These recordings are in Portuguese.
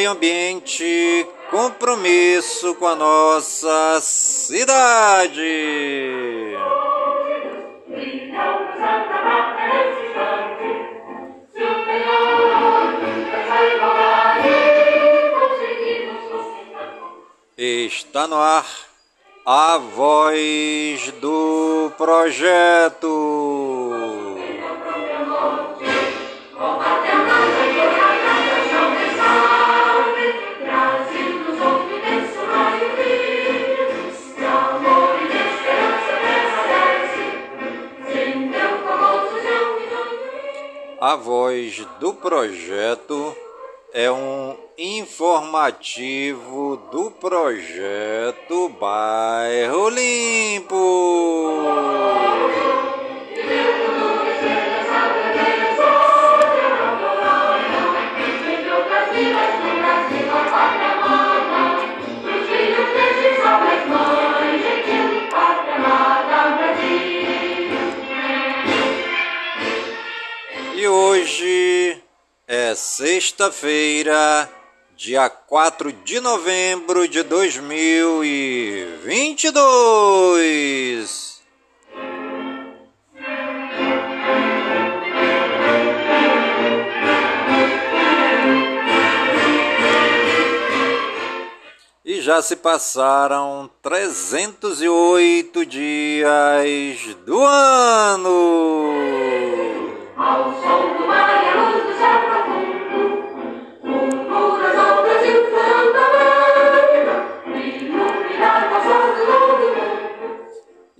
meio ambiente, compromisso com a nossa cidade. Está no ar a voz do projeto. A voz do projeto é um informativo do projeto Bairro Limpo. Sexta-feira, dia 4 de novembro de 2022. E já se passaram 308 dias do ano.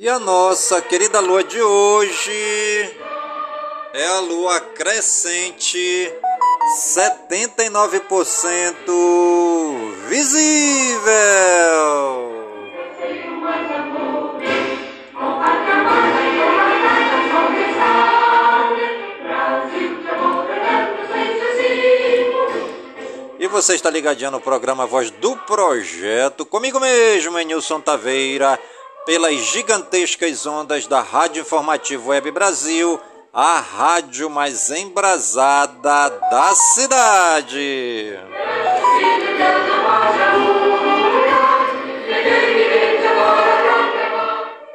E a nossa querida lua de hoje é a lua crescente 79% visível. E você está ligadinho no programa Voz do Projeto, comigo mesmo, Nilson Taveira, pelas gigantescas ondas da Rádio Informativo Web Brasil, a rádio mais embrasada da cidade.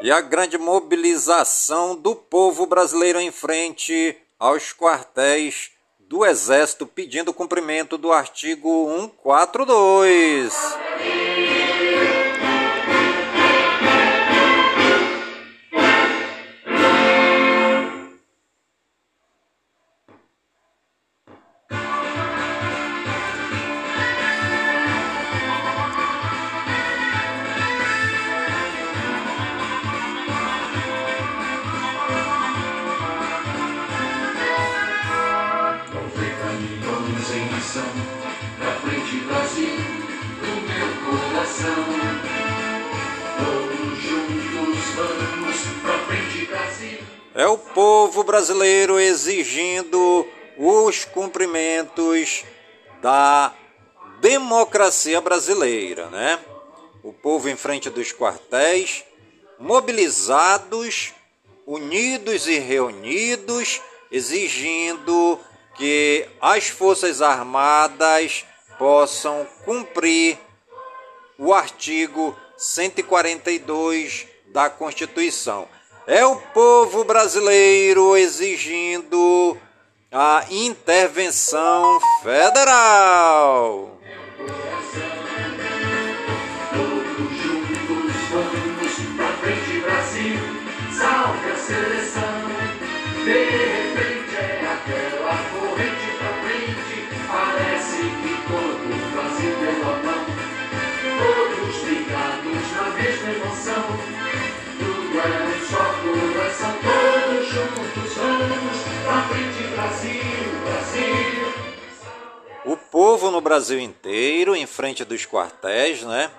E a grande mobilização do povo brasileiro em frente aos quartéis do Exército pedindo cumprimento do artigo 142. Brasileiro exigindo os cumprimentos da democracia brasileira, né? O povo em frente dos quartéis, mobilizados, unidos e reunidos, exigindo que as Forças Armadas possam cumprir o artigo 142 da Constituição. É o povo brasileiro exigindo a intervenção federal. Povo no Brasil inteiro, em frente dos quartéis, né?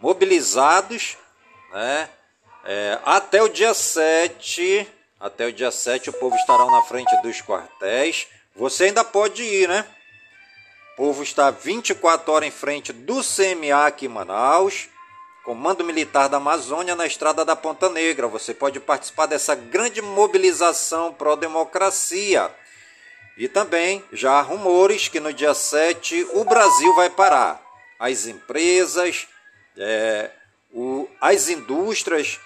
mobilizados, né? É, até o dia 7, até o dia 7 o povo estará na frente dos quartéis. Você ainda pode ir, né? O povo está 24 horas em frente do CMA aqui em Manaus, Comando Militar da Amazônia na Estrada da Ponta Negra. Você pode participar dessa grande mobilização pró-democracia. E também já há rumores que no dia 7 o Brasil vai parar. As empresas, é, o, as indústrias,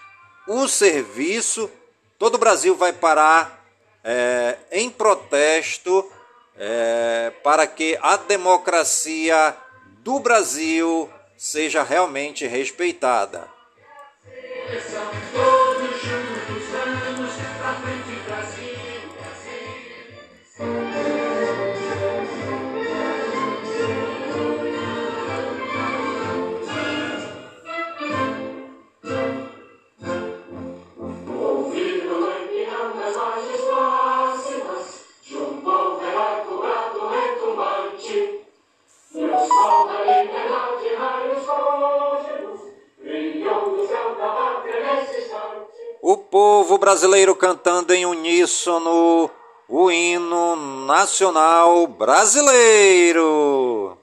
o serviço, todo o Brasil vai parar é, em protesto é, para que a democracia do Brasil seja realmente respeitada. Povo brasileiro cantando em uníssono o hino nacional brasileiro.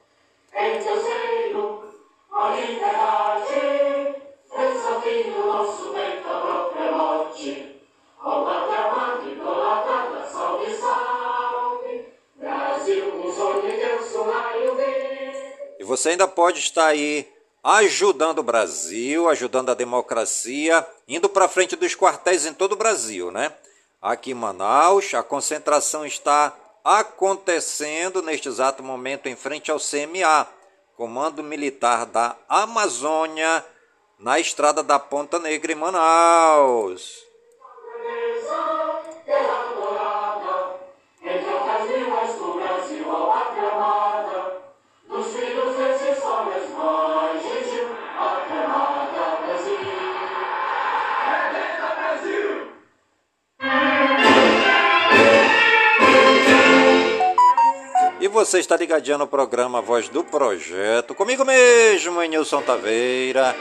E você ainda pode estar aí ajudando o Brasil, ajudando a democracia, indo para frente dos quartéis em todo o Brasil, né? Aqui em Manaus, a concentração está acontecendo neste exato momento em frente ao CMA, Comando Militar da Amazônia, na estrada da Ponta Negra em Manaus. Você está ligadinho no programa Voz do Projeto, comigo mesmo, Nilson Taveira,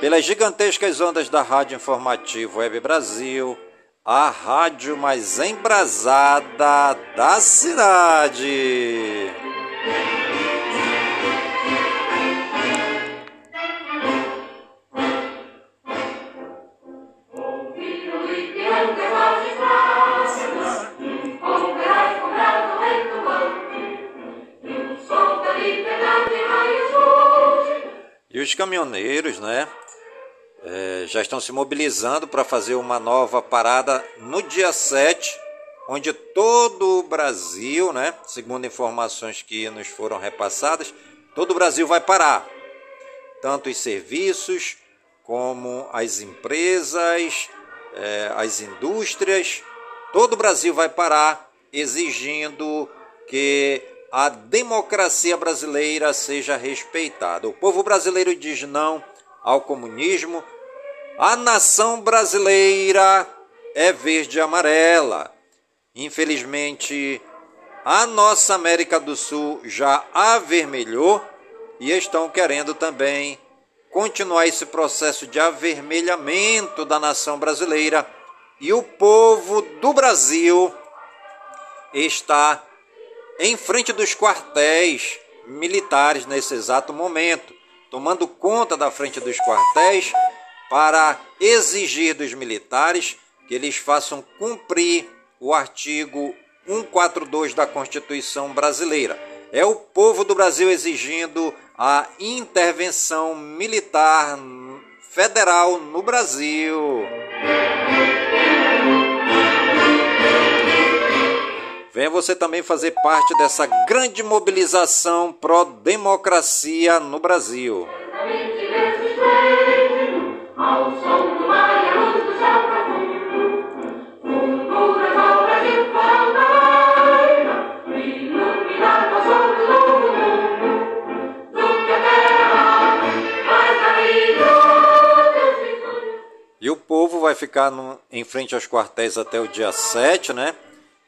pelas gigantescas ondas da Rádio Informativo Web Brasil, a rádio mais embrasada da cidade. Caminhoneiros, né, eh, já estão se mobilizando para fazer uma nova parada no dia 7, onde todo o Brasil, né, segundo informações que nos foram repassadas, todo o Brasil vai parar. Tanto os serviços, como as empresas, eh, as indústrias, todo o Brasil vai parar exigindo que a democracia brasileira seja respeitada. O povo brasileiro diz não ao comunismo. A nação brasileira é verde e amarela. Infelizmente, a nossa América do Sul já avermelhou e estão querendo também continuar esse processo de avermelhamento da nação brasileira. E o povo do Brasil está em frente dos quartéis militares nesse exato momento, tomando conta da frente dos quartéis para exigir dos militares que eles façam cumprir o artigo 142 da Constituição brasileira. É o povo do Brasil exigindo a intervenção militar federal no Brasil. Venha você também fazer parte dessa grande mobilização pró-democracia no Brasil. E. E o povo vai ficar no- em frente aos quartéis até o dia 7, né?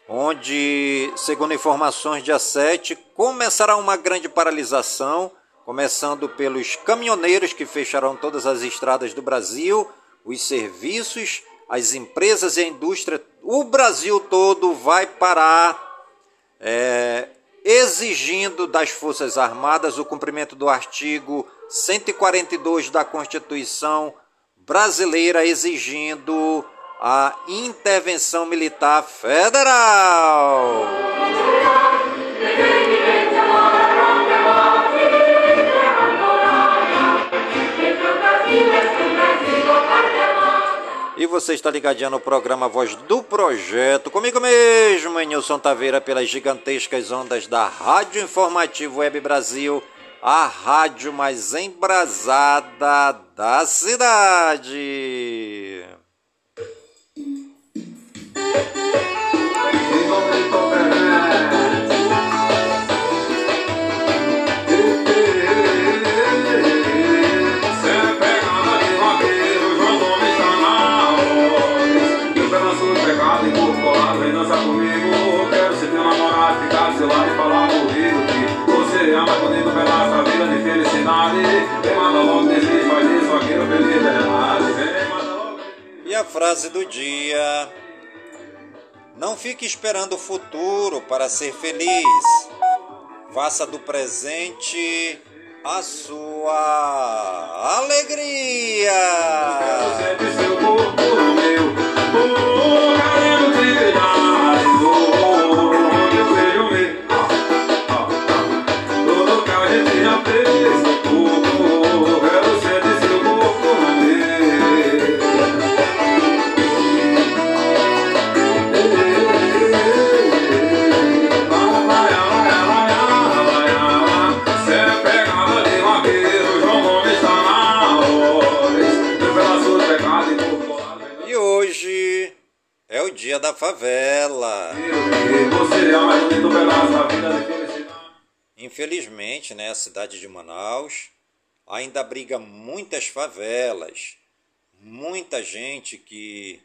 Onde, segundo informações, dia 7 começará uma grande paralisação, começando pelos caminhoneiros que fecharão todas as estradas do Brasil, os serviços, as empresas e a indústria. O Brasil todo vai parar é, exigindo das Forças Armadas o cumprimento do artigo 142 da Constituição brasileira, exigindo a intervenção militar federal. E você está ligadinho no programa Voz do Projeto, comigo mesmo, Nilson Taveira, pelas gigantescas ondas da Rádio Informativo Web Brasil, a rádio mais embrasada da cidade. E a frase do dia: Não fique esperando o futuro para ser feliz. Faça do presente a sua alegria. Felicidade. Infelizmente, né, a cidade de Manaus ainda abriga muitas favelas, muita gente que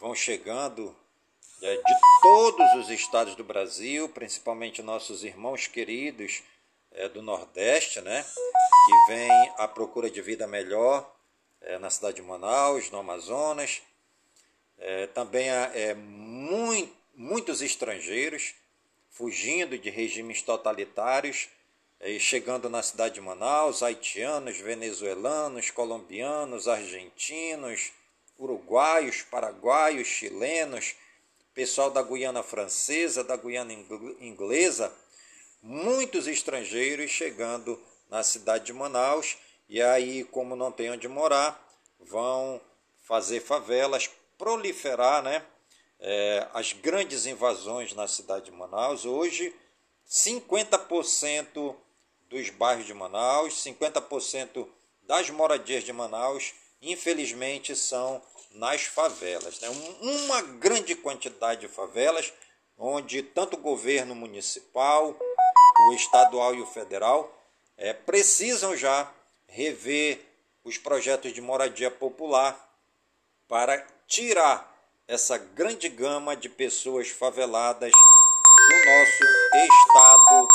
vão chegando é, de todos os estados do Brasil, principalmente nossos irmãos queridos é, do Nordeste, né, que vêm à procura de vida melhor é, na cidade de Manaus, no Amazonas. É, também há é, mui- muitos estrangeiros fugindo de regimes totalitários e chegando na cidade de Manaus, haitianos, venezuelanos, colombianos, argentinos, uruguaios, paraguaios, chilenos, pessoal da Guiana Francesa, da Guiana Ingl- Inglesa, muitos estrangeiros chegando na cidade de Manaus e aí, como não tem onde morar, vão fazer favelas, proliferar, né? É, as grandes invasões na cidade de Manaus. Hoje, 50% dos bairros de Manaus, 50% das moradias de Manaus, infelizmente, são nas favelas. Né? Um- Uma grande quantidade de favelas, onde tanto o governo municipal, o estadual e o federal eh, precisam já rever os projetos de moradia popular para tirar essa grande gama de pessoas faveladas do nosso estado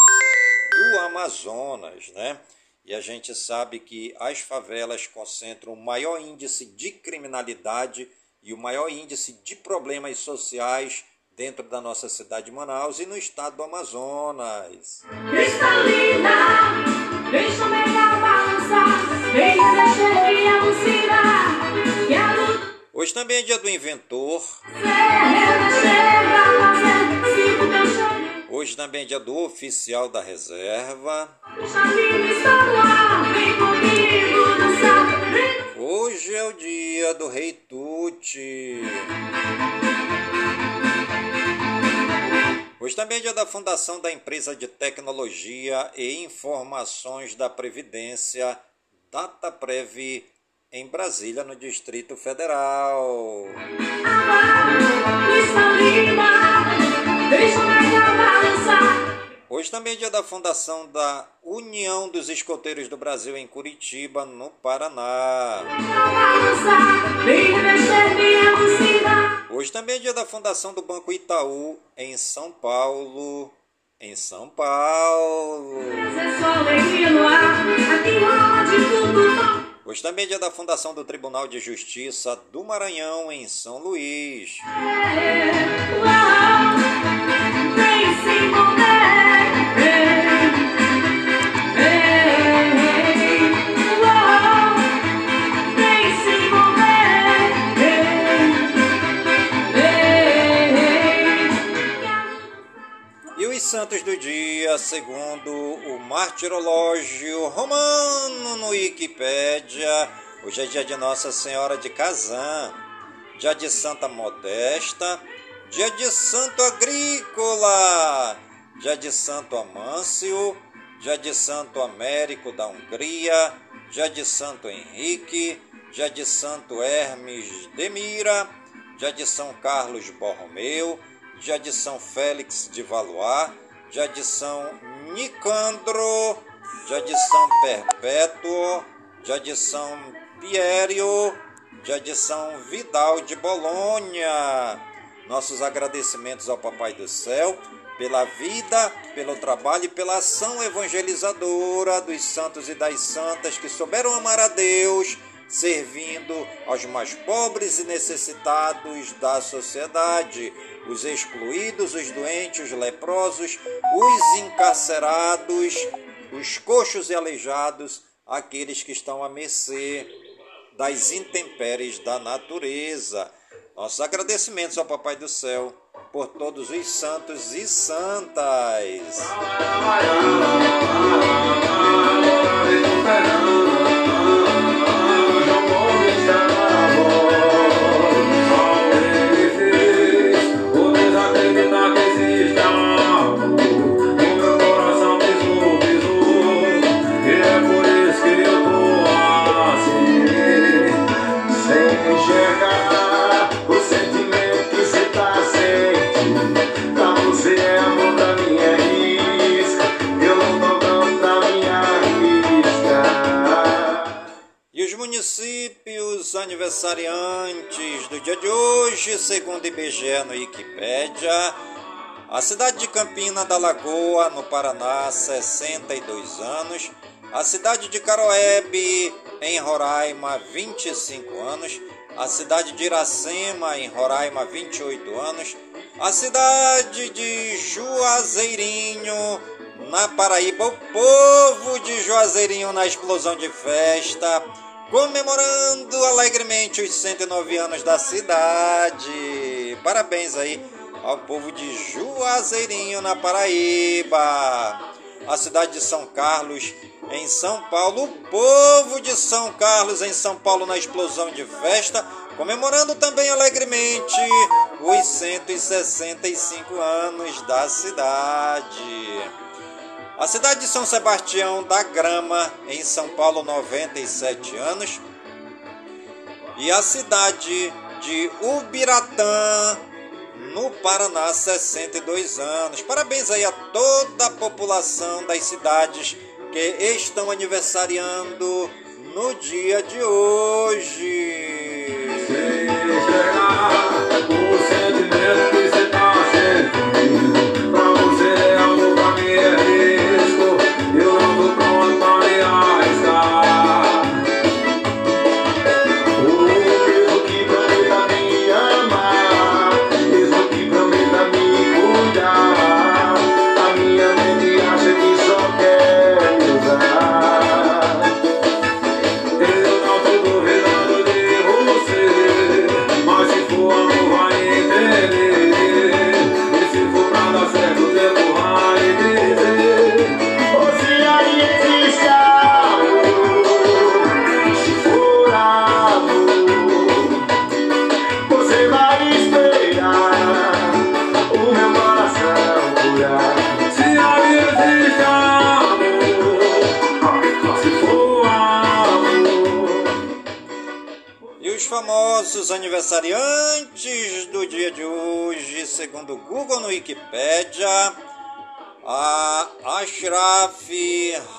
do Amazonas, né? E a gente sabe que as favelas concentram o maior índice de criminalidade e o maior índice de problemas sociais dentro da nossa cidade de Manaus e no estado do Amazonas. Cristalina, deixa Hoje também é dia do inventor, hoje também é dia do oficial da reserva, hoje é o dia do Rei Tuti. Hoje também é dia da fundação da empresa de tecnologia e informações da Previdência, Dataprev, em Brasília, no Distrito Federal. Hoje também é dia da fundação da União dos Escoteiros do Brasil, em Curitiba, no Paraná. Hoje também é dia da fundação do Banco Itaú, em São Paulo. Em São Paulo. É. Hoje também é dia da fundação do Tribunal de Justiça do Maranhão, em São Luís. Santos do dia, segundo o martirológio romano no Wikipédia, hoje é dia de Nossa Senhora de Kazan, dia de Santa Modesta, dia de Santo Agrícola, dia de Santo Amâncio, dia de Santo Américo da Hungria, dia de Santo Henrique, dia de Santo Hermes de Mira, dia de São Carlos Borromeu, dia de São Félix de Valois, de São Nicandro, de São Perpétuo, de Piério, dia de São Vidal de Bolonha. Nossos agradecimentos ao Papai do Céu pela vida, pelo trabalho e pela ação evangelizadora dos santos e das santas que souberam amar a Deus, servindo aos mais pobres e necessitados da sociedade, os excluídos, os doentes, os leprosos, os encarcerados, os coxos e aleijados, aqueles que estão à mercê das intempéries da natureza. Nossos agradecimentos ao Papai do Céu por todos os santos e santas. 있어 aniversariantes do dia de hoje, segundo IBGE no Wikipédia, a cidade de Campina da Lagoa, no Paraná, 62 anos. A cidade de Caroebe, em Roraima, 25 anos. A cidade de Iracema, em Roraima, 28 anos. A cidade de Juazeirinho, na Paraíba, o povo de Juazeirinho na explosão de festa, comemorando alegremente os 109 anos da cidade. Parabéns aí ao povo de Juazeirinho na Paraíba. A cidade de São Carlos, em São Paulo, o povo de São Carlos em São Paulo na explosão de festa, comemorando também alegremente os 165 anos da cidade. A cidade de São Sebastião da Grama, em São Paulo, 97 anos. E a cidade de Ubiratã, no Paraná, 62 anos. Parabéns aí a toda a população das cidades que estão aniversariando no dia de hoje. Aniversariantes do dia de hoje, segundo o Google no Wikipédia, a Ashraf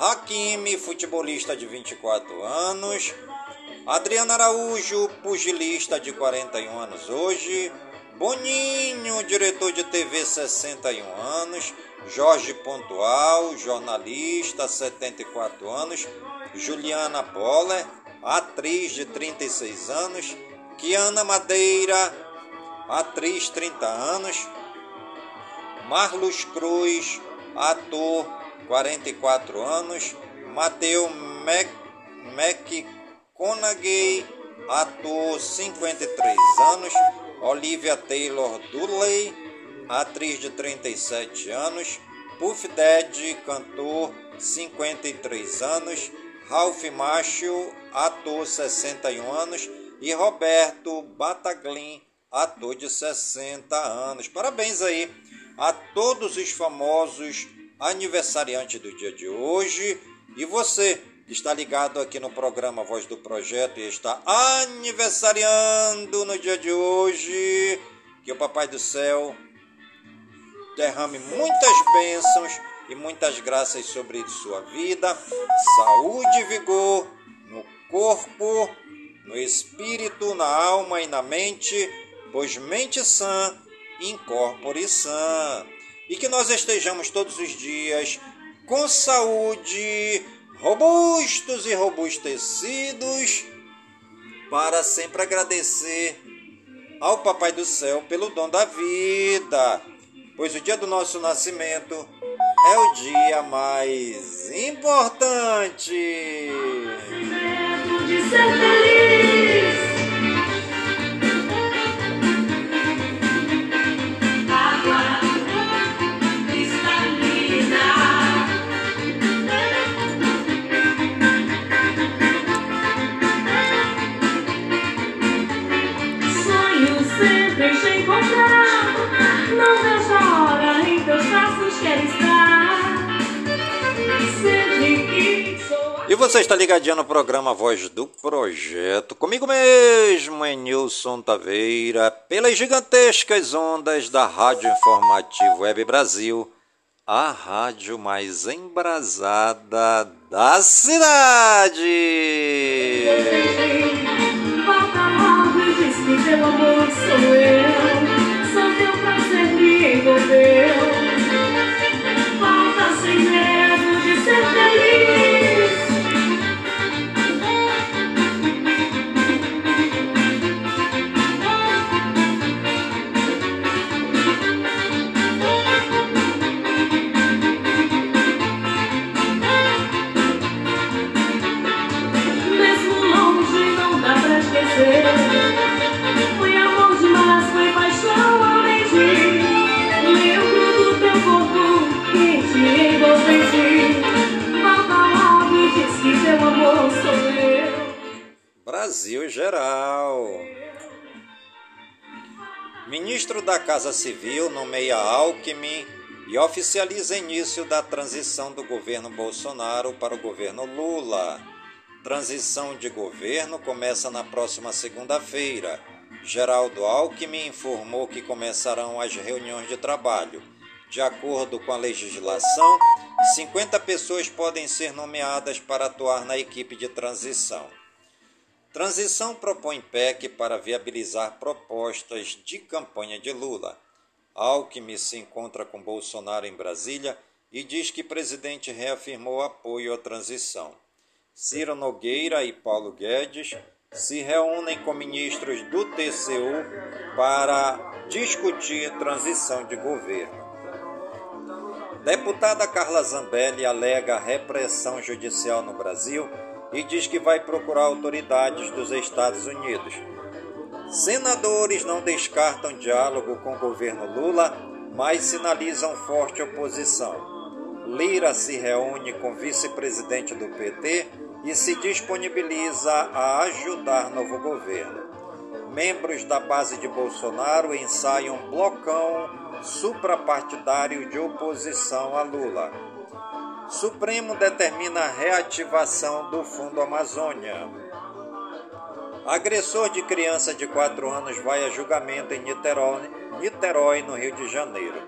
Hakimi, futebolista de 24 anos, Adriana Araújo, pugilista de 41 anos hoje, Boninho, diretor de TV, 61 anos, Jorge Pontual, jornalista, 74 anos, Juliana Boller, atriz de 36 anos, Kiana Madeira, atriz 30 anos, Marlos Cruz, ator 44 anos, Mateu McConaughey, ator 53 anos, Olivia Taylor Dudley, atriz de 37 anos, Puff Daddy, cantor, 53 anos, Ralph Macchio, ator, 61 anos, e Roberto Bataglin, ator de 60 anos. Parabéns aí a todos os famosos aniversariantes do dia de hoje. E você que está ligado aqui no programa Voz do Projeto e está aniversariando no dia de hoje, que o Papai do Céu derrame muitas bênçãos e muitas graças sobre sua vida, saúde e vigor no corpo, no espírito, na alma e na mente, pois mente sã, incorpore sã. E que nós estejamos todos os dias com saúde, robustos e robustecidos, para sempre agradecer ao Papai do Céu pelo dom da vida, pois o dia do nosso nascimento é o dia mais importante. Você está ligadinho no programa Voz do Projeto, comigo mesmo, em Nilson Taveira, pelas gigantescas ondas da Rádio Informativo Web Brasil, a rádio mais embrasada da cidade. Brasil Geral. Ministro da Casa Civil nomeia Alckmin e oficializa início da transição do governo Bolsonaro para o governo Lula. Transição de governo começa na próxima segunda-feira. Geraldo Alckmin informou que começarão as reuniões de trabalho. De acordo com a legislação, 50 pessoas podem ser nomeadas para atuar na equipe de transição. Transição propõe PEC para viabilizar propostas de campanha de Lula. Alckmin se encontra com Bolsonaro em Brasília e diz que presidente reafirmou apoio à transição. Ciro Nogueira e Paulo Guedes se reúnem com ministros do TCU para discutir transição de governo. Deputada Carla Zambelli alega repressão judicial no Brasil e diz que vai procurar autoridades dos Estados Unidos. Senadores não descartam diálogo com o governo Lula, mas sinalizam forte oposição. Lira se reúne com vice-presidente do PT e se disponibiliza a ajudar novo governo. Membros da base de Bolsonaro ensaiam blocão suprapartidário de oposição a Lula. Supremo determina a reativação do Fundo Amazônia. Agressor de criança de 4 anos vai a julgamento em Niterói, Niterói, no Rio de Janeiro.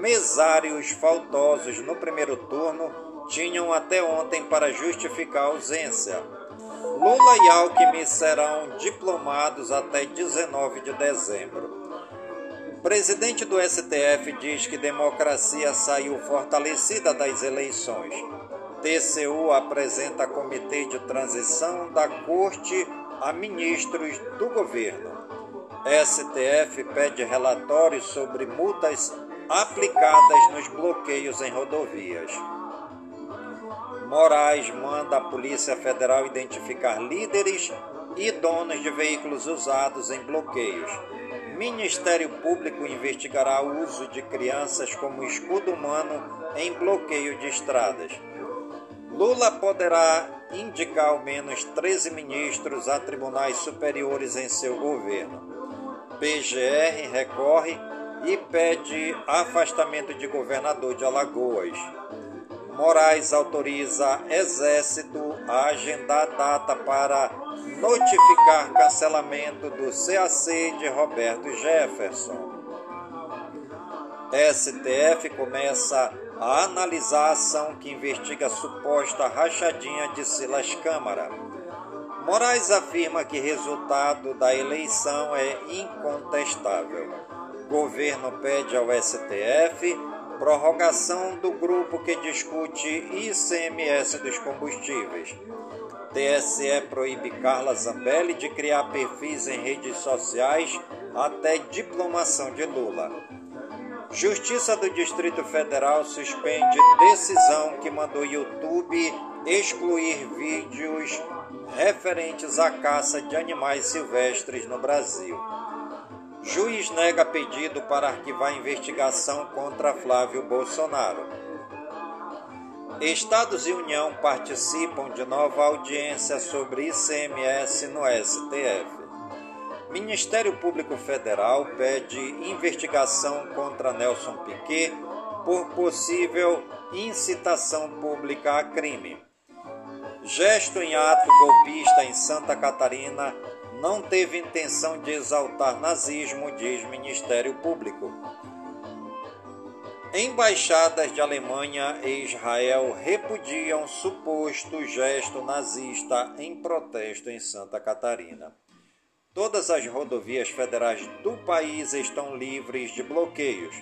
Mesários faltosos no primeiro turno tinham até ontem para justificar a ausência. Lula e Alckmin serão diplomados até 19 de dezembro. Presidente do STF diz que democracia saiu fortalecida das eleições. TCU apresenta comitê de transição da Corte a ministros do governo. STF pede relatórios sobre multas aplicadas nos bloqueios em rodovias. Moraes manda a Polícia Federal identificar líderes e donos de veículos usados em bloqueios. Ministério Público investigará o uso de crianças como escudo humano em bloqueio de estradas. Lula poderá indicar ao menos 13 ministros a tribunais superiores em seu governo. PGR recorre e pede afastamento de governador de Alagoas. Moraes autoriza Exército a agendar data para notificar cancelamento do CAC de Roberto Jefferson. STF começa a analisar a ação que investiga suposta rachadinha de Silas Câmara. Moraes afirma que resultado da eleição é incontestável. Governo pede ao STF prorrogação do grupo que discute ICMS dos combustíveis. TSE proíbe Carla Zambelli de criar perfis em redes sociais até diplomação de Lula. Justiça do Distrito Federal suspende decisão que mandou YouTube excluir vídeos referentes à caça de animais silvestres no Brasil. Juiz nega pedido para arquivar investigação contra Flávio Bolsonaro. Estados e União participam de nova audiência sobre ICMS no STF. Ministério Público Federal pede investigação contra Nelson Piquet por possível incitação pública a crime. Gesto em ato golpista em Santa Catarina não teve intenção de exaltar nazismo, diz Ministério Público. Embaixadas de Alemanha e Israel repudiam suposto gesto nazista em protesto em Santa Catarina. Todas as rodovias federais do país estão livres de bloqueios.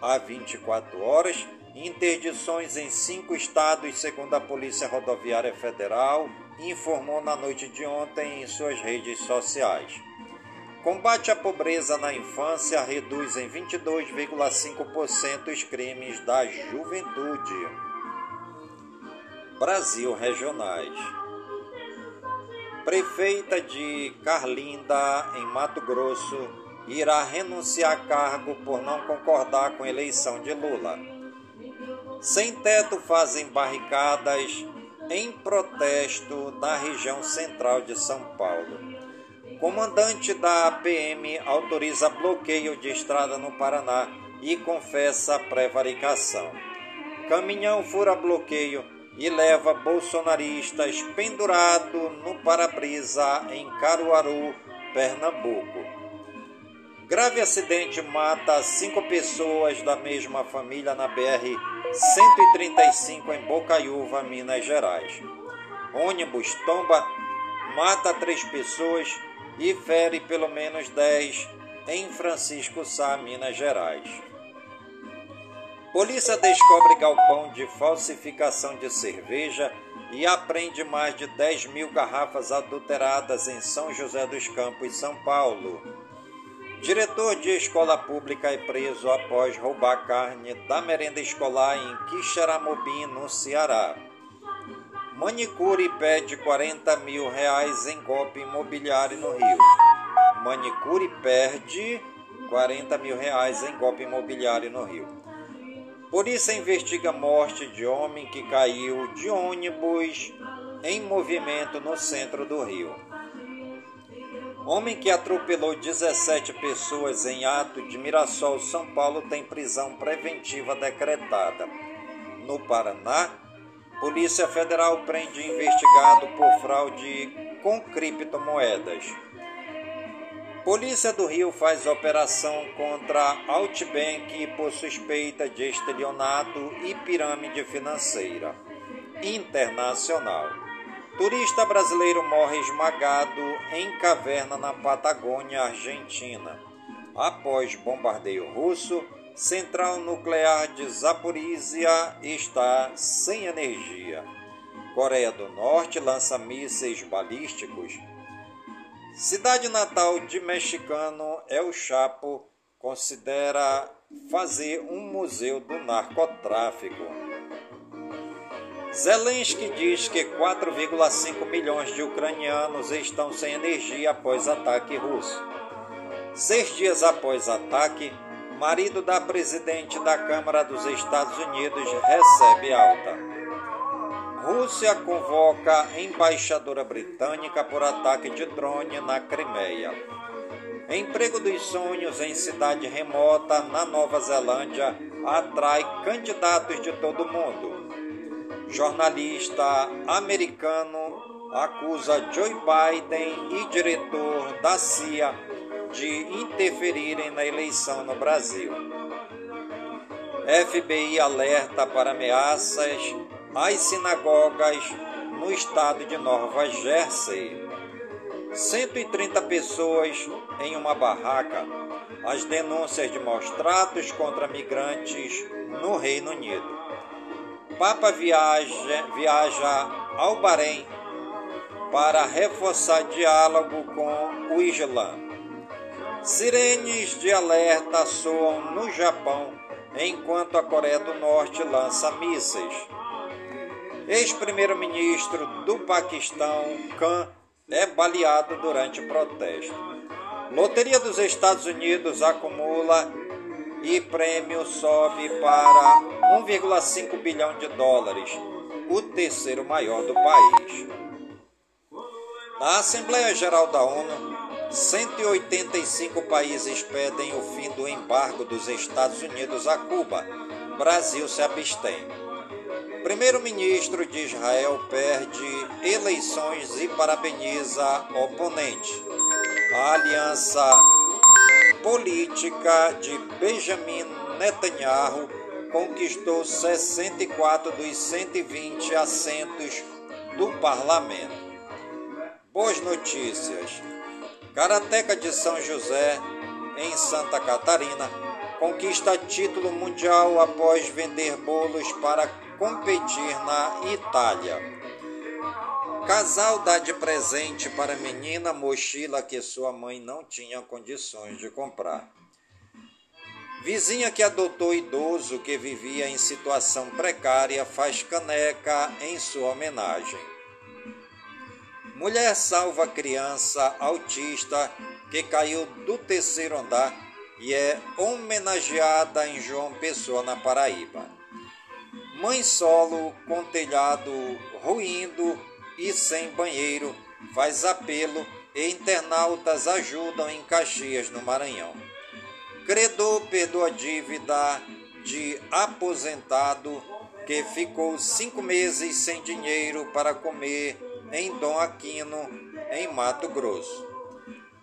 Há 24 horas, interdições em cinco estados, segundo a Polícia Rodoviária Federal informou na noite de ontem em suas redes sociais. Combate à pobreza na infância reduz em 22,5% os crimes da juventude. Brasil Regionais. Prefeita de Carlinda, em Mato Grosso, irá renunciar a cargo por não concordar com a eleição de Lula. Sem teto fazem barricadas em protesto na região central de São Paulo. Comandante da PM autoriza bloqueio de estrada no Paraná e confessa prevaricação. Caminhão fura bloqueio e leva bolsonaristas pendurado no para-brisa em Caruaru, Pernambuco. Grave acidente mata cinco pessoas da mesma família na BR 135 em Bocaiúva, Minas Gerais. Ônibus tomba, mata três pessoas e fere pelo menos dez em Francisco Sá, Minas Gerais. Polícia descobre galpão de falsificação de cerveja e apreende mais de 10 mil garrafas adulteradas em São José dos Campos, São Paulo. Diretor de escola pública é preso após roubar carne da merenda escolar em Quixeramobim, no Ceará. Manicure pede 40 mil reais em golpe imobiliário no Rio. Manicure perde 40 mil reais em golpe imobiliário no Rio. Polícia investiga morte de homem que caiu de ônibus em movimento no centro do Rio. Homem que atropelou 17 pessoas em ato de Mirassol, São Paulo, tem prisão preventiva decretada. No Paraná, Polícia Federal prende investigado por fraude com criptomoedas. Polícia do Rio faz operação contra Outbank por suspeita de estelionato e pirâmide financeira internacional. Turista brasileiro morre esmagado em caverna na Patagônia, Argentina. Após bombardeio russo, central nuclear de Zaporizhia está sem energia. Coreia do Norte lança mísseis balísticos. Cidade natal de mexicano El Chapo considera fazer um museu do narcotráfico. Zelensky diz que 4,5 milhões de ucranianos estão sem energia após ataque russo. Seis dias após ataque, marido da presidente da Câmara dos Estados Unidos recebe alta. Rússia convoca embaixadora britânica por ataque de drone na Crimeia. Emprego dos sonhos em cidade remota na Nova Zelândia atrai candidatos de todo o mundo. Jornalista americano acusa Joe Biden e diretor da CIA de interferirem na eleição no Brasil. FBI alerta para ameaças às sinagogas no estado de Nova Jersey. 130 pessoas em uma barraca. As denúncias de maus tratos contra migrantes no Reino Unido. Papa viaja, viaja ao Bahrein para reforçar diálogo com o Islã. Sirenes de alerta soam no Japão enquanto a Coreia do Norte lança mísseis. Ex-primeiro-ministro do Paquistão, Khan, é baleado durante protesto. Loteria dos Estados Unidos acumula e prêmio sobe para 1,5 bilhão de dólares, o terceiro maior do país. Na Assembleia Geral da ONU, 185 países pedem o fim do embargo dos Estados Unidos a Cuba. Brasil se abstém. Primeiro-ministro de Israel perde eleições e parabeniza oponente. A aliança política de Benjamin Netanyahu conquistou 64 dos 120 assentos do parlamento. Boas notícias. Karateca de São José, em Santa Catarina, conquista título mundial após vender bolos para competir na Itália. Casal dá de presente para menina mochila que sua mãe não tinha condições de comprar. Vizinha que adotou idoso que vivia em situação precária faz caneca em sua homenagem. Mulher salva criança autista que caiu do terceiro andar e é homenageada em João Pessoa, na Paraíba. Mãe solo com telhado ruindo e sem banheiro faz apelo e internautas ajudam em Caxias, no Maranhão. Credor perdoa dívida de aposentado que ficou cinco meses sem dinheiro para comer em Dom Aquino, em Mato Grosso.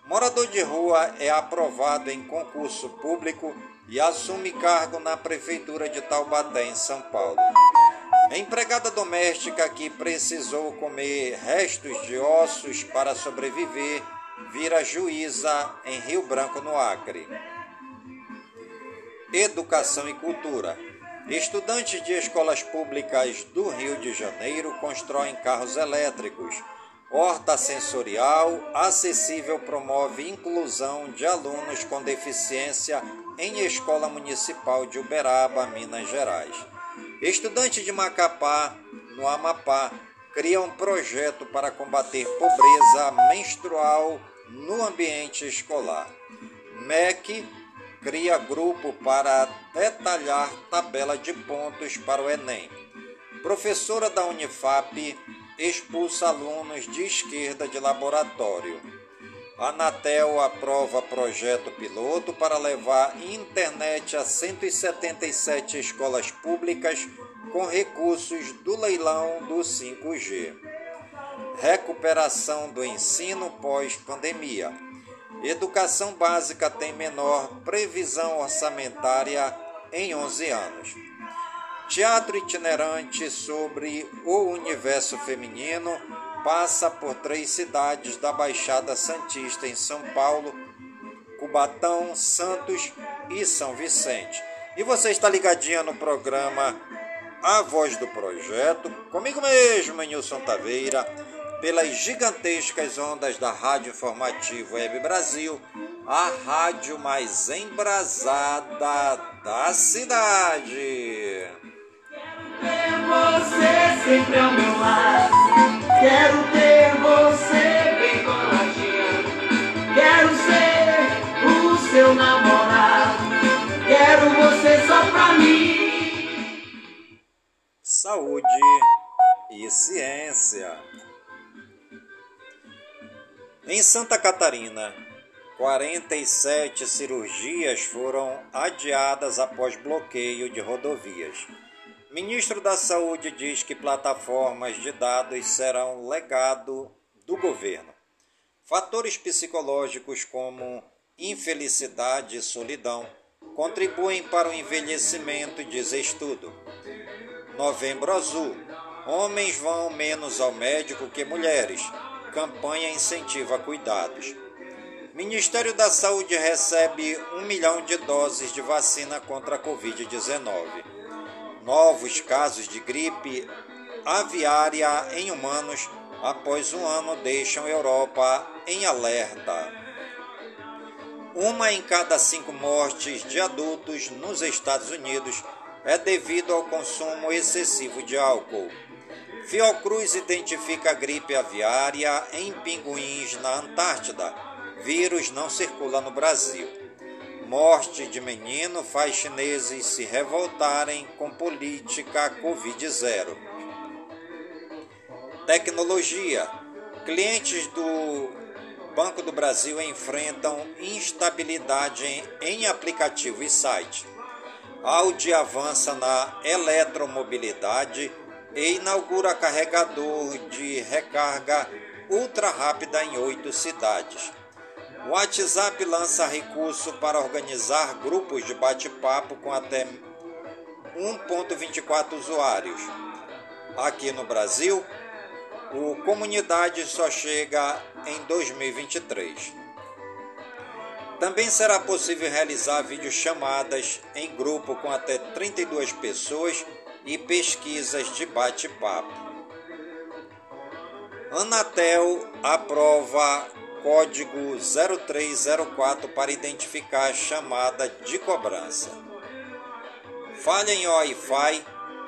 Morador de rua é aprovado em concurso público e assume cargo na Prefeitura de Taubaté, em São Paulo. Empregada doméstica que precisou comer restos de ossos para sobreviver vira juíza em Rio Branco, no Acre. Educação e cultura. Estudantes de escolas públicas do Rio de Janeiro constroem carros elétricos. Horta sensorial acessível promove inclusão de alunos com deficiência em escola municipal de Uberaba, Minas Gerais. Estudantes de Macapá, no Amapá, criam um projeto para combater pobreza menstrual no ambiente escolar. MEC cria grupo para detalhar tabela de pontos para o Enem. Professora da Unifap expulsa alunos de esquerda de laboratório. Anatel aprova projeto piloto para levar internet a 177 escolas públicas com recursos do leilão do 5G. Recuperação do ensino pós-pandemia. Educação básica tem menor previsão orçamentária em 11 anos. Teatro itinerante sobre o universo feminino passa por três cidades da Baixada Santista em São Paulo, Cubatão, Santos e São Vicente. E você está ligadinha no programa A Voz do Projeto, comigo mesmo, Nilson Taveira pelas gigantescas ondas da Rádio Informativo Web Brasil, a rádio mais embrasada da cidade. Ter você sempre ao meu lado. Quero ter você bem coladinha. Quero ser o seu namorado. Quero você só pra mim. Saúde e ciência. Em Santa Catarina, 47 cirurgias foram adiadas após bloqueio de rodovias. Ministro da Saúde diz que plataformas de dados serão legado do governo. Fatores psicológicos como infelicidade e solidão contribuem para o envelhecimento, diz estudo. Novembro Azul. Homens vão menos ao médico que mulheres. Campanha incentiva cuidados. Ministério da Saúde recebe um milhão de doses de vacina contra a Covid-19. Novos casos de gripe aviária em humanos após um ano deixam Europa em alerta. Uma em cada cinco mortes de adultos nos Estados Unidos é devido ao consumo excessivo de álcool. Fiocruz identifica a gripe aviária em pinguins na Antártida. Vírus não circula no Brasil. Morte de menino faz chineses se revoltarem com política Covid-0. Tecnologia. Clientes do Banco do Brasil enfrentam instabilidade em, aplicativo e site. Audi avança na eletromobilidade e inaugura carregador de recarga ultra rápida em oito cidades. O WhatsApp lança recurso para organizar grupos de bate-papo com até 1.24 usuários. Aqui no Brasil, o Comunidade só chega em 2023. Também será possível realizar videochamadas em grupo com até 32 pessoas e pesquisas de bate-papo. Anatel aprova código 0304 para identificar a chamada de cobrança. Falha em Wi-Fi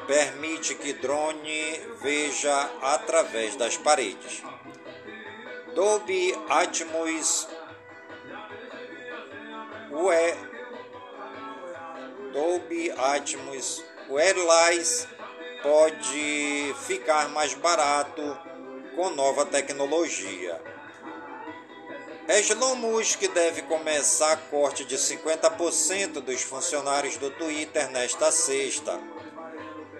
permite que drone veja através das paredes. Dolby Atmos Ue, Dolby Atmos Wireless pode ficar mais barato com nova tecnologia. Elon Musk deve começar corte de 50% dos funcionários do Twitter nesta sexta.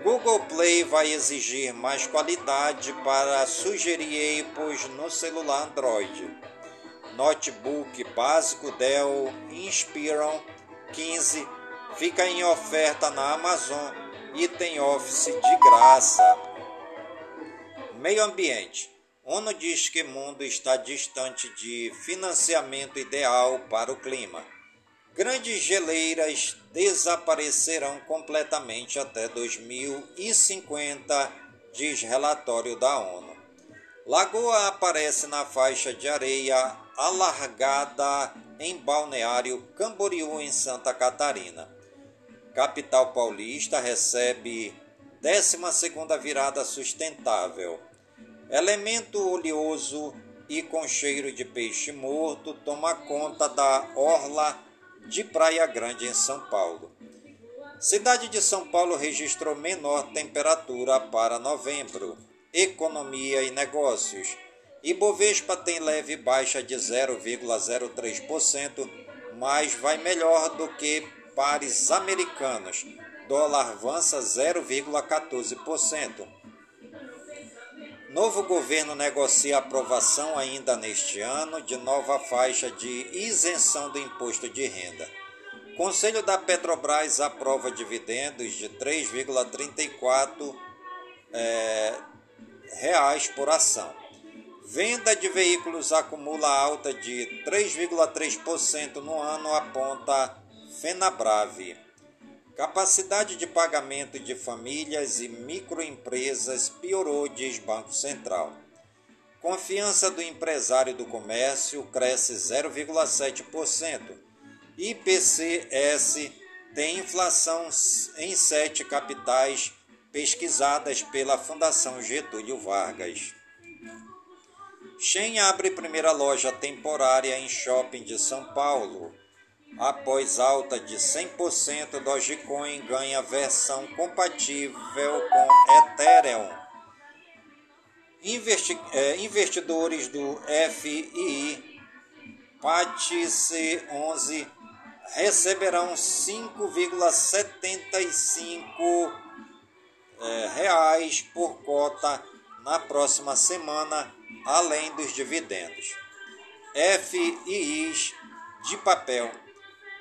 Google Play vai exigir mais qualidade para sugerir apples no celular Android. Notebook básico Dell Inspiron 15 fica em oferta na Amazon e tem Office de graça. Meio ambiente. ONU diz que mundo está distante de financiamento ideal para o clima. Grandes geleiras desaparecerão completamente até 2050, diz relatório da ONU. Lagoa aparece na faixa de areia alargada em Balneário Camboriú, em Santa Catarina. Capital paulista recebe 12ª virada sustentável. Elemento oleoso e com cheiro de peixe morto toma conta da orla de Praia Grande, em São Paulo. Cidade de São Paulo registrou menor temperatura para novembro. Economia e negócios. Ibovespa tem leve baixa de 0,03%, mas vai melhor do que pares americanos. Dólar avança 0,14%. Novo governo negocia aprovação ainda neste ano de nova faixa de isenção do imposto de renda. Conselho da Petrobras aprova dividendos de 3,34 é, reais por ação. Venda de veículos acumula alta de 3,3% no ano, aponta Fenabrave. Capacidade de pagamento de famílias e microempresas piorou, diz Banco Central. Confiança do empresário do comércio cresce 0,7%. IPCS tem inflação em sete capitais pesquisadas pela Fundação Getúlio Vargas. Shen abre primeira loja temporária em shopping de São Paulo. Após alta de 100%, Dogecoin ganha versão compatível com Ethereum. Investi- é, investidores do FII PAT-C11 receberão 5,75 é, reais por cota na próxima semana, além dos dividendos. FIIs de papel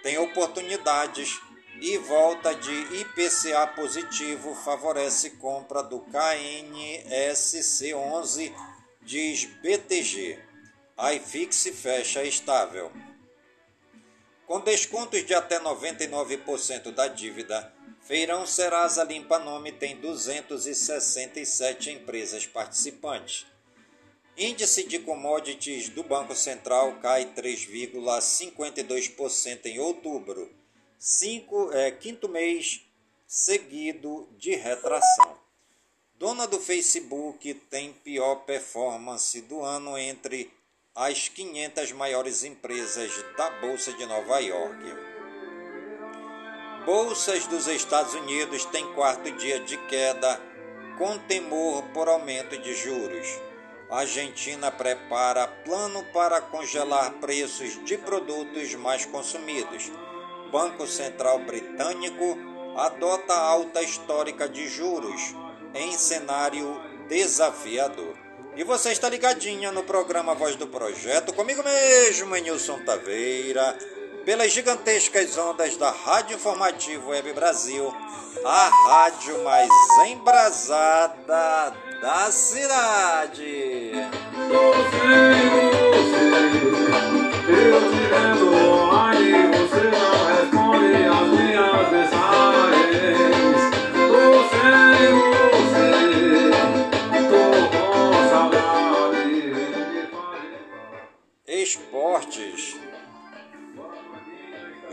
têm oportunidades e volta de IPCA positivo favorece compra do KNSC11, diz BTG. IFIX fecha estável. Com descontos de até 99% da dívida, Feirão Serasa Limpa Nome tem 267 empresas participantes. Índice de commodities do Banco Central cai 3,52% em outubro, cinco, é, quinto mês seguido de retração. Dona do Facebook tem pior performance do ano entre as 500 maiores empresas da Bolsa de Nova York. Bolsas dos Estados Unidos têm quarto dia de queda, com temor por aumento de juros. Argentina prepara plano para congelar preços de produtos mais consumidos. Banco Central Britânico adota alta histórica de juros em cenário desafiador. E você está ligadinha no programa Voz do Projeto, comigo mesmo, Nilson Taveira, pelas gigantescas ondas da Rádio Informativo Web Brasil, a rádio mais embrasada da cidade. Você, eu te vendo online, você não responde as minhas mensagens. Tô sem você, tô com saudade. Esportes.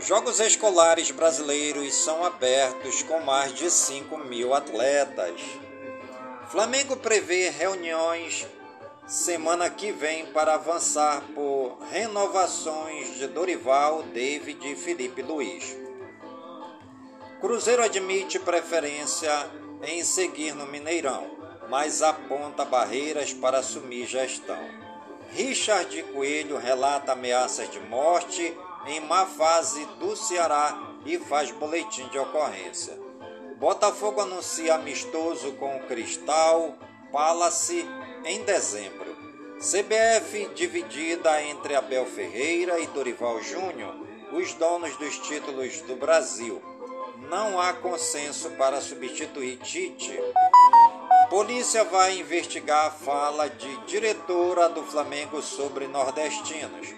Jogos escolares brasileiros são abertos com mais de 5 mil atletas. Flamengo prevê reuniões semana que vem para avançar por renovações de Dorival, David e Felipe Luiz. Cruzeiro admite preferência em seguir no Mineirão, mas aponta barreiras para assumir gestão. Richard Coelho relata ameaças de morte em má fase do Ceará e faz boletim de ocorrência. Botafogo anuncia amistoso com o Cristal Palace em dezembro. CBF dividida entre Abel Ferreira e Dorival Júnior, os donos dos títulos do Brasil. Não há consenso para substituir Tite. Polícia vai investigar a fala de diretora do Flamengo sobre nordestinos.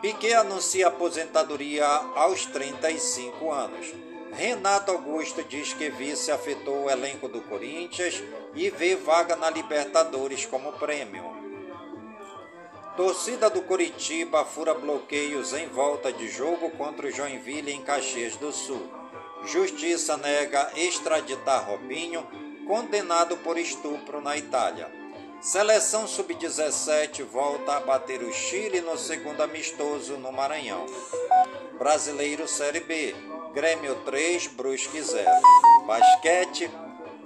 Piquet anuncia aposentadoria aos 35 anos. Renato Augusto diz que vice afetou o elenco do Corinthians e vê vaga na Libertadores como prêmio. Torcida do Coritiba fura bloqueios em volta de jogo contra o Joinville em Caxias do Sul. Justiça nega extraditar Robinho, condenado por estupro na Itália. Seleção sub-17 volta a bater o Chile no segundo amistoso no Maranhão. Brasileiro Série B, Grêmio 3, Brusque 0. Basquete,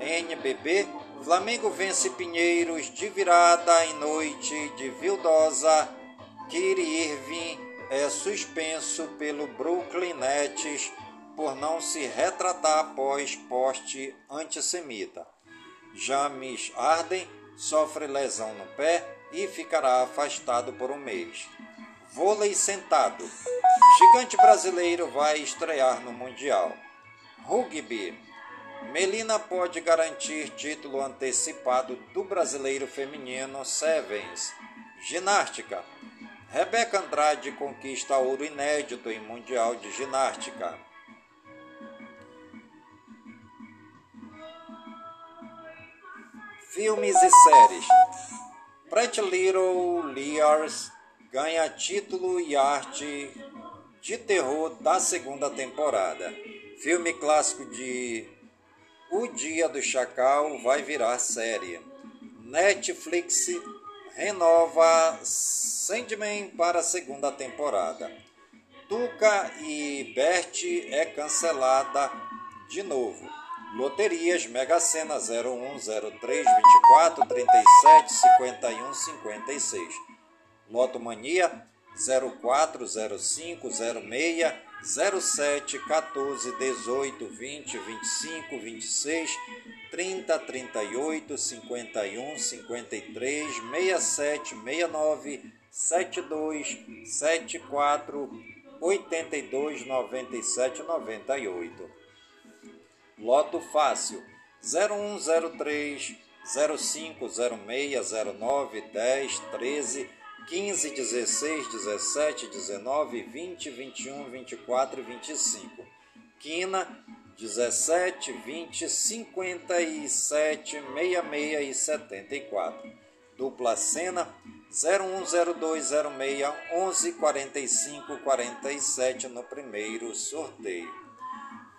NBB, Flamengo vence Pinheiros de virada em noite de Vildosa. Kyrie Irving é suspenso pelo Brooklyn Nets por não se retratar após poste antissemita. James Arden sofre lesão no pé e ficará afastado por um mês. Vôlei sentado. Gigante brasileiro vai estrear no Mundial. Rugby. Melina pode garantir título antecipado do brasileiro feminino Sevens. Ginástica. Rebeca Andrade conquista ouro inédito em Mundial de Ginástica. Filmes e séries. Pretty Little Liars ganha título e arte de terror da segunda temporada. Filme clássico de O Dia do Chacal vai virar série. Netflix renova Sandman para a segunda temporada. Tuca e Bert é cancelada de novo. Loterias Mega Sena 01, 03, 24, 37, 51, 56. Loto Mania 04, 05, 06, 07, 14, 18, 20, 25, 26, 30, 38, 51, 53, 67, 69, 72, 74, 82, 97, 98. Loto Fácil 0103 05 06 09 10 13 15 16 17 19 20 21 24 e 25 Quina 17 20 57 66 e 74 Dupla Cena 0102 06 11 45 47 no primeiro sorteio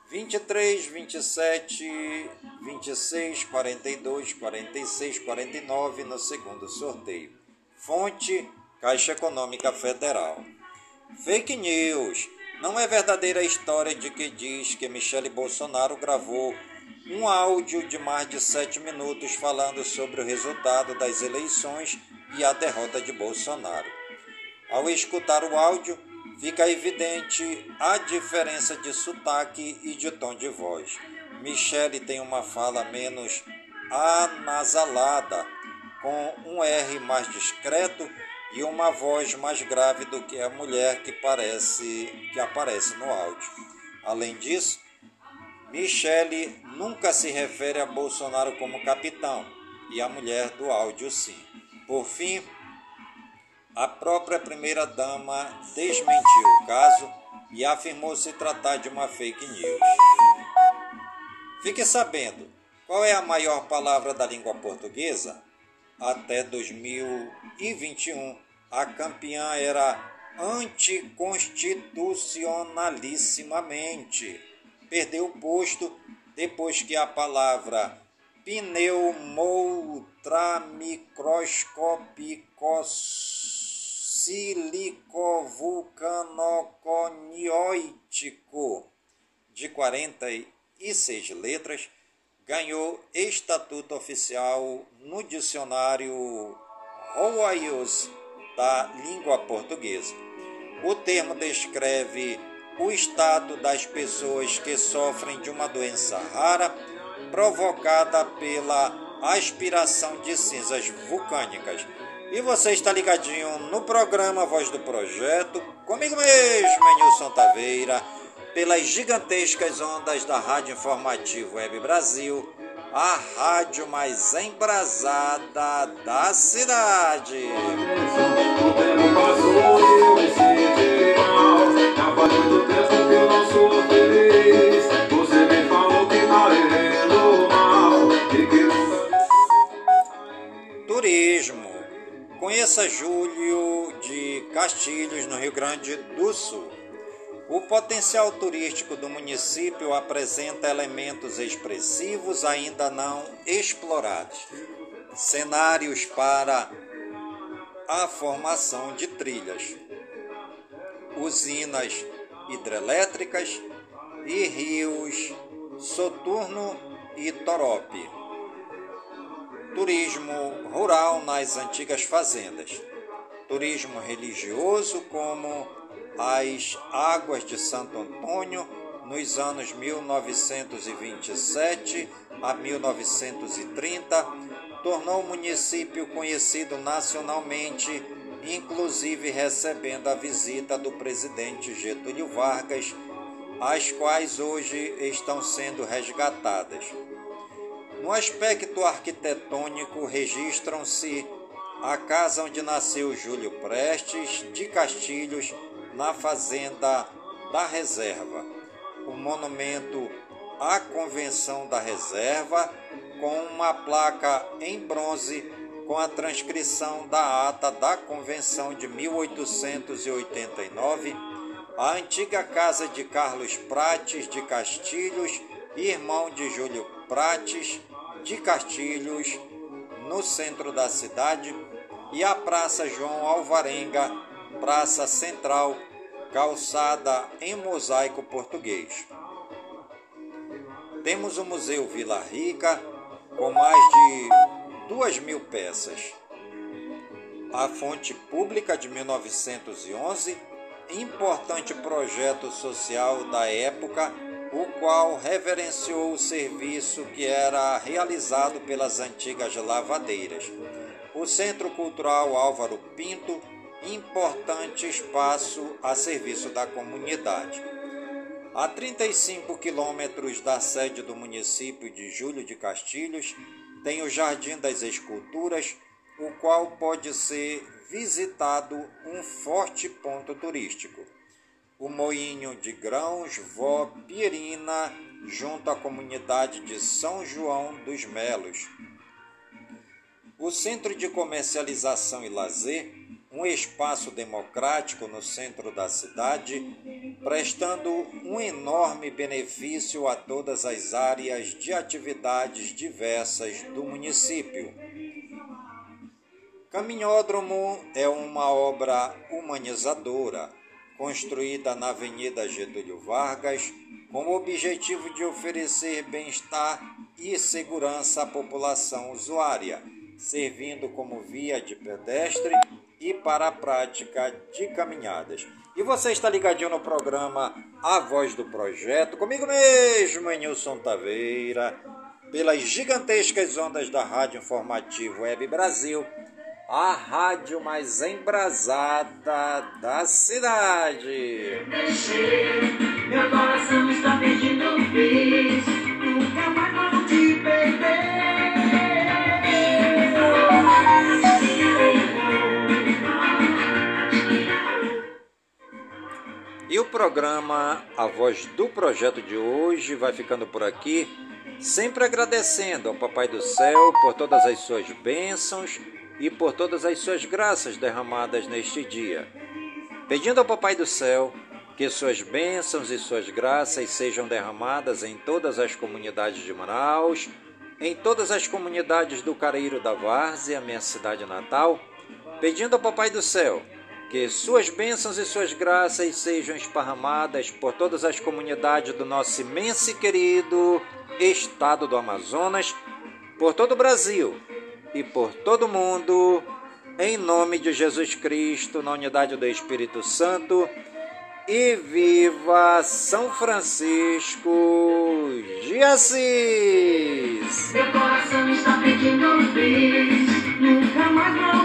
23, 27, 26, 42, 46, 49 no segundo sorteio. Fonte Caixa Econômica Federal. Fake news. Não é verdadeira a história de que diz que Michele Bolsonaro gravou um áudio de mais de sete minutos falando sobre o resultado das eleições e a derrota de Bolsonaro. Ao escutar o áudio, fica evidente a diferença de sotaque e de tom de voz. Michele tem uma fala menos anasalada, com um R mais discreto e uma voz mais grave do que a mulher que parece que aparece no áudio. Além disso, Michele nunca se refere a Bolsonaro como capitão e a mulher do áudio sim. Por fim, a própria primeira-dama desmentiu o caso e afirmou se tratar de uma fake news. Fique sabendo, qual é a maior palavra da língua portuguesa? Até 2021, a campeã era anticonstitucionalissimamente. Perdeu o posto depois que a palavra pneumouldramicroscopicos silicovulcanoconiótico de 46 letras ganhou estatuto oficial no dicionário Roaios da língua portuguesa. O termo descreve o estado das pessoas que sofrem de uma doença rara provocada pela aspiração de cinzas vulcânicas e você está ligadinho no programa Voz do Projeto, comigo mesmo, Nilson Taveira, pelas gigantescas ondas da Rádio Informativo Web Brasil, a rádio mais embrasada da cidade. Grande do Sul. O potencial turístico do município apresenta elementos expressivos ainda não explorados. Cenários para a formação de trilhas, usinas hidrelétricas e rios Soturno e Torope turismo rural nas antigas fazendas, turismo religioso como as Águas de Santo Antônio nos anos 1927 a 1930 tornou o município conhecido nacionalmente, inclusive recebendo a visita do presidente Getúlio Vargas, as quais hoje estão sendo resgatadas. No aspecto arquitetônico, registram-se a casa onde nasceu Júlio Prestes de Castilhos, na Fazenda da Reserva, o monumento à Convenção da Reserva, com uma placa em bronze com a transcrição da ata da Convenção de 1889, a antiga casa de Carlos Prates de Castilhos, irmão de Júlio Prates, de Castilhos, no centro da cidade, e a Praça João Alvarenga, Praça Central, calçada em mosaico português. temos o Museu Vila Rica, com mais de duas mil peças. A Fonte Pública de 1911, importante projeto social da época, o qual reverenciou o serviço que era realizado pelas antigas lavadeiras. O Centro Cultural Álvaro Pinto, importante espaço a serviço da comunidade. A 35 quilômetros da sede do município de Júlio de Castilhos, tem o Jardim das Esculturas, o qual pode ser visitado um forte ponto turístico. O Moinho de Grãos Vó Pierina, junto à comunidade de São João dos Melos. O Centro de Comercialização e Lazer, um espaço democrático no centro da cidade, prestando um enorme benefício a todas as áreas de atividades diversas do município. Caminhódromo é uma obra humanizadora, construída na Avenida Getúlio Vargas, com o objetivo de oferecer bem-estar e segurança à população usuária, servindo como via de pedestre e para a prática de caminhadas. E você está ligadinho no programa A Voz do Projeto, comigo mesmo, Nilson Taveira, pelas gigantescas ondas da Rádio Informativo Web Brasil, a rádio mais embrasada da cidade. Meu coração está pedindo. O programa A Voz do Projeto de hoje vai ficando por aqui, sempre agradecendo ao Papai do Céu por todas as suas bênçãos e por todas as suas graças derramadas neste dia. Pedindo ao Papai do Céu que suas bênçãos e suas graças sejam derramadas em todas as comunidades de Manaus, em todas as comunidades do Careiro da Várzea, minha cidade natal, pedindo ao Papai do Céu que suas bênçãos e suas graças sejam esparramadas por todas as comunidades do nosso imenso e querido estado do Amazonas, por todo o Brasil e por todo o mundo, em nome de Jesus Cristo, na unidade do Espírito Santo. E viva São Francisco de Assis! Meu coração está pedindo um nunca mais não.